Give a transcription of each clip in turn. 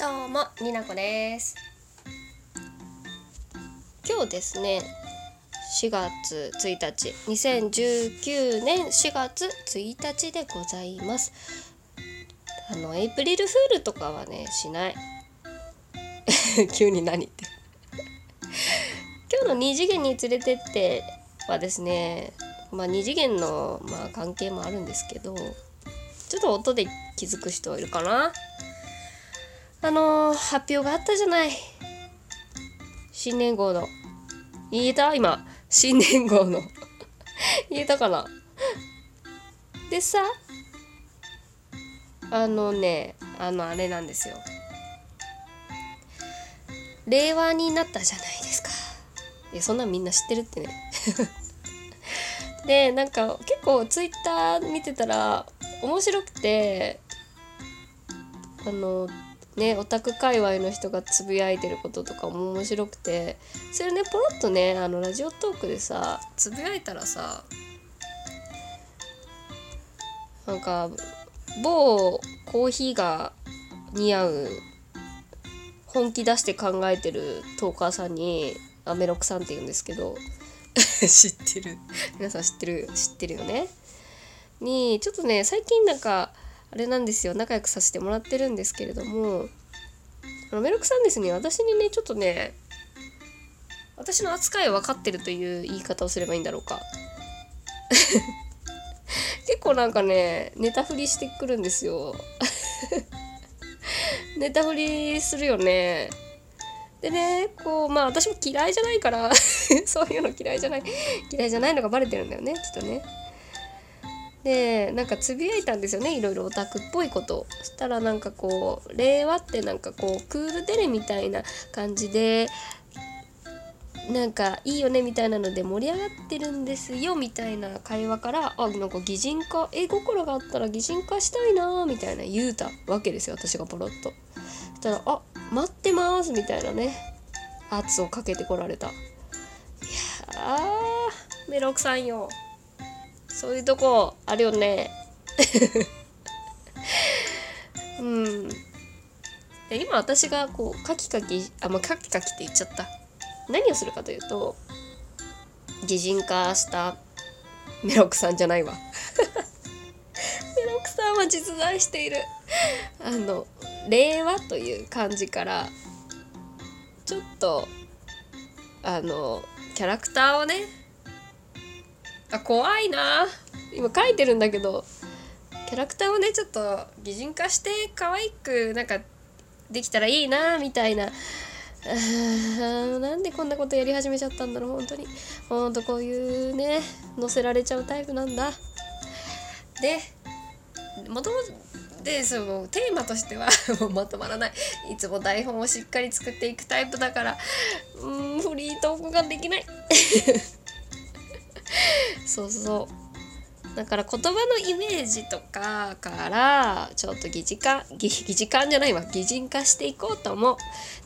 どうもになこです。今日ですね4月1日2019年4月1日でございます。あのエイプリルフールとかはねしない。急に何って。今日の2次元に連れてってはですねまあ2次元の、まあ、関係もあるんですけどちょっと音で気づく人いるかな？あのー、発表があったじゃない。新年号の。言えた？今。新年号の。言えたかなでさ、あのね、あの、あれなんですよ。令和になったじゃないですか。いや、そんなんみんな知ってるってね。で、なんか結構ツイッター見てたら面白くて、あの、ねオタク界隈の人がつぶやいてることとかも面白くて。それねポロッとねあのラジオトークでさつぶやいたらさなんか某コーヒーが似合う本気出して考えてるトーカーさんにアメロクさんって言うんですけど。知ってる。皆さん知ってる知ってるよね。にちょっとね最近なんかあれなんですよ。仲良くさせてもらってるんですけれどもあのメルクさんですね。私にねちょっとね私の扱いを分かってるという言い方をすればいいんだろうか。結構なんかねネタ振りしてくるんですよ。ネタ振りするよね。でねこうまあ私も嫌いじゃないから そういうの嫌いじゃない嫌いじゃないのがバレてるんだよねきっとね。でなんかつぶやいたんですよね。いろいろオタクっぽいこと。そしたらなんかこう令和ってなんかこうクールデレみたいな感じでなんかいいよねみたいなので盛り上がってるんですよみたいな会話からあなんか擬人化絵心があったら擬人化したいなみたいな言うたわけですよ私がポロッと。そしたら「あ待ってます」みたいなね圧をかけてこられた。いやーメロクさんよ。そういうとこあるよね。うん。で今私がこうカキカキあまあカキカキって言っちゃった。何をするかというと擬人化したメロクさんじゃないわ。メロクさんは実在している。あの令和という漢字からちょっとあのキャラクターをねあ怖いな。今書いてるんだけどキャラクターをねちょっと擬人化して可愛くなんかできたらいいなみたいな。なんでこんなことやり始めちゃったんだろう本当に。ほんとこういうね載せられちゃうタイプなんだ。でもともとでそのテーマとしては もうまとまらない。いつも台本をしっかり作っていくタイプだからうんフリートークができない。そうそう。だから言葉のイメージとかからちょっと疑似化疑似化じゃないわ。擬人化していこうと思う。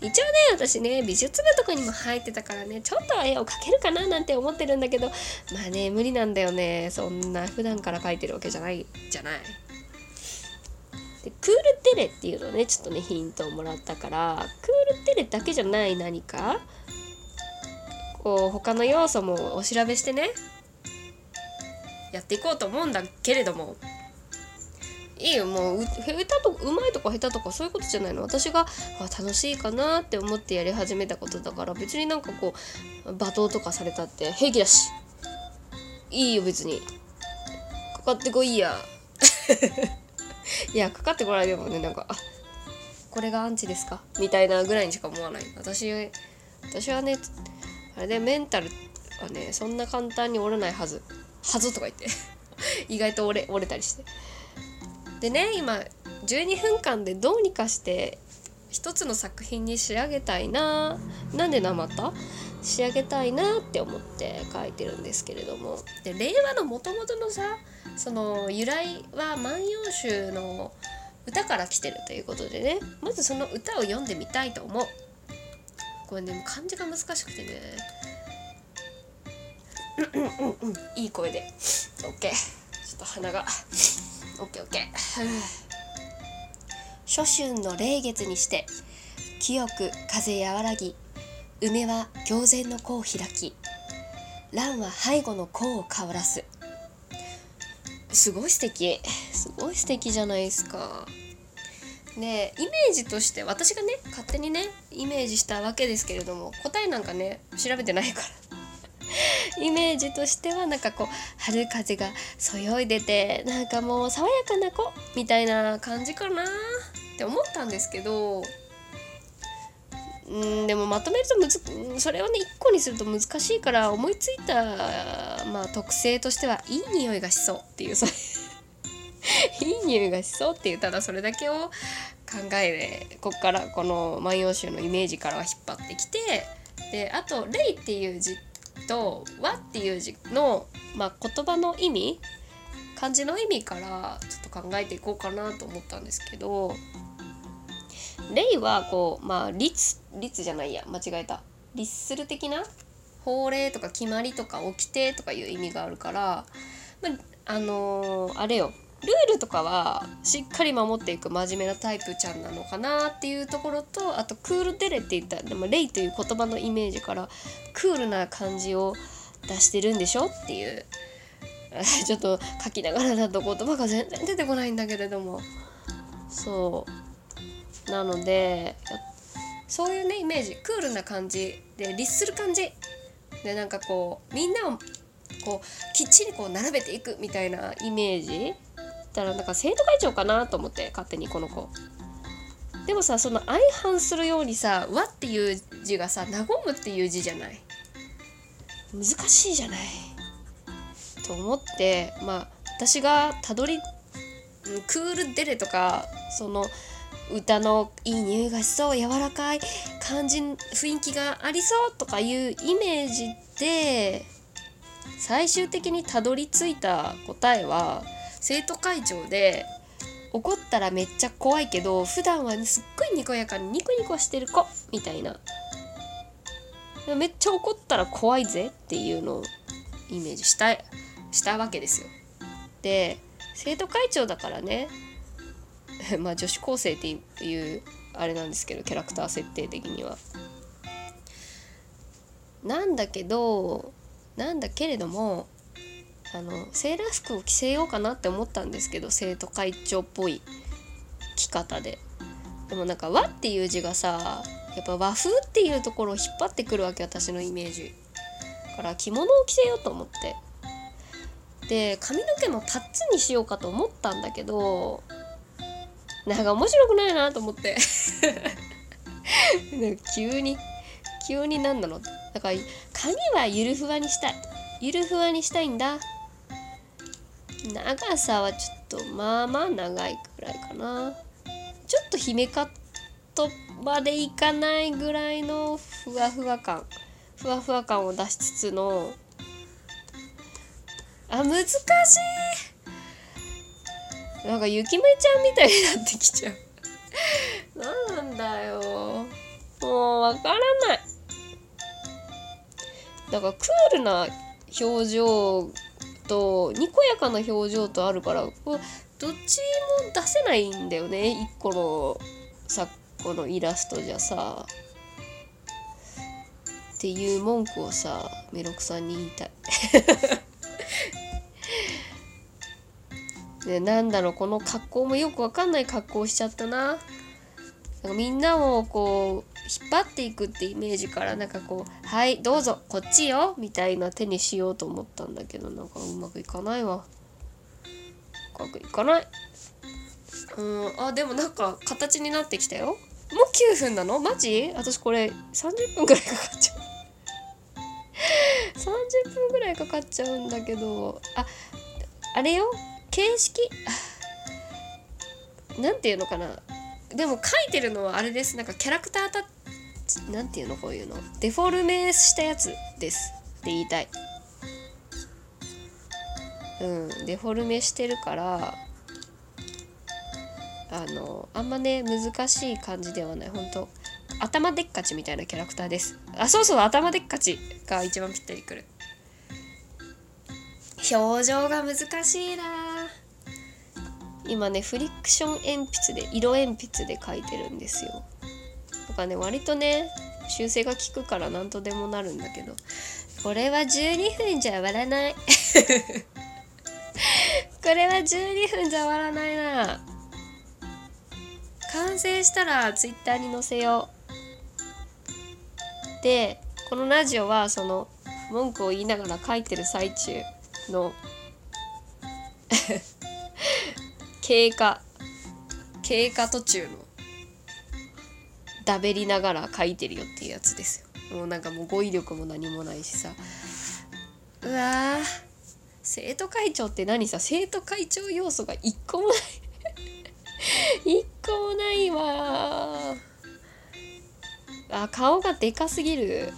一応ね私ね美術部とかにも入ってたからねちょっと絵を描けるかななんて思ってるんだけどまあね無理なんだよね。そんな普段から描いてるわけじゃないじゃない。でクールテレっていうのねちょっとねヒントをもらったからクールテレだけじゃない何かこう他の要素もお調べしてねやっていこうと思うんだけれども。いいよもう歌とうまいとか下手とかそういうことじゃないの。私があ楽しいかなって思ってやり始めたことだから別になんかこう罵倒とかされたって平気だし。いいよ別に。かかってこいや。いやかかってこられてもねなんかあこれがアンチですか？みたいなぐらいにしか思わない。私私はねあれでメンタルはねそんな簡単に折れないはず。はずとか言って。意外と折れ折れたりして。でね今12分間でどうにかして一つの作品に仕上げたいななんでなまた？仕上げたいなって思って書いてるんですけれども。で令和のもともとのさその由来は「万葉集」の歌から来てるということでね。まずその歌を読んでみたいと思う。これね漢字が難しくてね。うんいい声で。OK ちょっと鼻が。OKOK 初春の霊月にして清く風和らぎ梅は狂然の子を開き蘭は背後の甲を香らす。すごい素敵。すごい素敵じゃないですか。でイメージとして私がね勝手にねイメージしたわけですけれども答えなんかね調べてないから。イメージとしてはなんかこう春風がそよいでてなんかもう爽やかな子みたいな感じかなって思ったんですけどんでもまとめるとむずそれをね1個にすると難しいから思いついた、まあ、特性としてはいい匂いがしそうっていうそれいい匂いがしそうっていうただそれだけを考えでこっからこの「万葉集」のイメージからは引っ張ってきてであと「霊」っていう字と「和」っていう字の、まあ、言葉の意味漢字の意味からちょっと考えていこうかなと思ったんですけど例はこうまあ律律じゃないや間違えた。律する的な法令とか決まりとか掟とかいう意味があるから、まあ、あのー、あれよ。ルールとかはしっかり守っていく真面目なタイプちゃんなのかなっていうところとあとクールデレって言ったでもレイという言葉のイメージからクールな感じを出してるんでしょっていう ちょっと書きながらだと言葉が全然出てこないんだけれども。そう。なのでそういうねイメージ。クールな感じで律する感じでなんかこうみんなをこうきっちりこう並べていくみたいなイメージ。だからなんか生徒会長かなと思って勝手にこの子。でもさその相反するようにさ「和」っていう字がさ「和む」っていう字じゃない？難しいじゃない？と思ってまあ私がたどりクールデレとかその歌のいい匂いがしそう柔らかい感じ雰囲気がありそうとかいうイメージで最終的にたどり着いた答えは生徒会長で怒ったらめっちゃ怖いけど普段は、すっごいにこやかにニコニコしてる子みたいなめっちゃ怒ったら怖いぜっていうのをイメージしたしたわけですよ。で生徒会長だからね まあ女子高生っていうあれなんですけどキャラクター設定的には。なんだけどなんだけれどもあのセーラー服を着せようかなって思ったんですけど生徒会長っぽい着方で。でもなんか和っていう字がさやっぱ和風っていうところを引っ張ってくるわけ私のイメージだ。から着物を着せようと思って。で髪の毛もパッツにしようかと思ったんだけどなんか面白くないなと思って 急に急に何なのだから髪はゆるふわにしたいゆるふわにしたいんだ長さはちょっとまあまあ長いくらいかな。ちょっと姫カットまでいかないぐらいのふわふわ感ふわふわ感を出しつつの。あ難しい。なんかゆきめちゃんみたいになってきちゃう。何なんだよ。もうわからない。だかクールな表情とにこやかな表情とあるからこどっちも出せないんだよね。一個の昨今のイラストじゃさ。っていう文句をさメロクさんに言いたい。でなんだろうこの格好もよくわかんない格好しちゃったな。なんかみんなをこう引っ張っていくってイメージからなんかこう「はいどうぞこっちよ」みたいな手にしようと思ったんだけどなんかうまくいかないわ。うまくいかない。うんあでもなんか形になってきたよ。もう9分なの？マジ？私これ30分ぐらいかかっちゃう。30分ぐらいかかっちゃうんだけどああれよ形式？なんていうのかな？でも書いてるのはあれです。なんかキャラクターたなんていうの？こういうの？デフォルメしたやつですって言いたい。うん。デフォルメしてるからあのあんまね難しい感じではない。本当頭でっかちみたいなキャラクターです。あそうそう頭でっかちが一番ぴったりくる。表情が難しいな今ねフリクション鉛筆で色鉛筆で描いてるんですよ。だかね割とね修正が効くから何とでもなるんだけど。これは12分じゃ終わらない。これは12分じゃ終わらないな。完成したらツイッターに載せよう。でこのラジオはその文句を言いながら書いてる最中の経過経過途中のだべりながら書いてるよっていうやつですよ。もうなんかもう語彙力も何もないしさ。うわ生徒会長って何さ？生徒会長要素が一個もない。一個もないわあ顔がでかすぎる。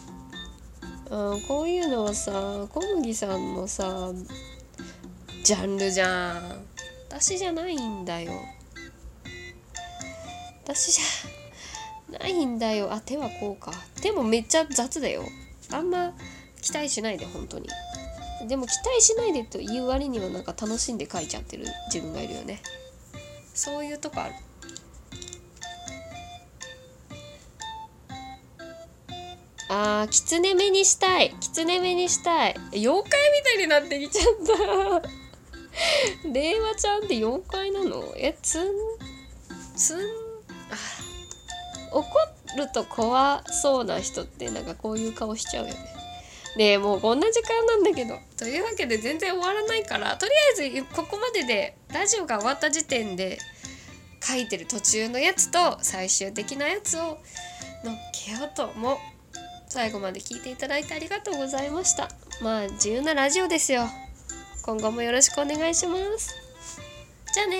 うん、こういうのはさ小麦さんのさジャンルじゃん。私じゃないんだよ。私じゃないんだよ。あ手はこうか。手もめっちゃ雑だよ。あんま期待しないで本当に。でも期待しないでという割にはなんか楽しんで書いちゃってる自分がいるよね。そういうとこある。あー、キツネ目にしたい。キツネ目にしたい。妖怪みたいになってきちゃった。令和ちゃんって妖怪なの？え、つん、つん、あ、怒ると怖そうな人ってなんかこういう顔しちゃうよね。ねえ、もうこんな時間なんだけど。というわけで全然終わらないから、とりあえずここまででラジオが終わった時点で書いてる途中のやつと最終的なやつを乗っけようと思う。最後まで聞いていただいてありがとうございましたまあ自由なラジオですよ今後もよろしくお願いします。じゃあね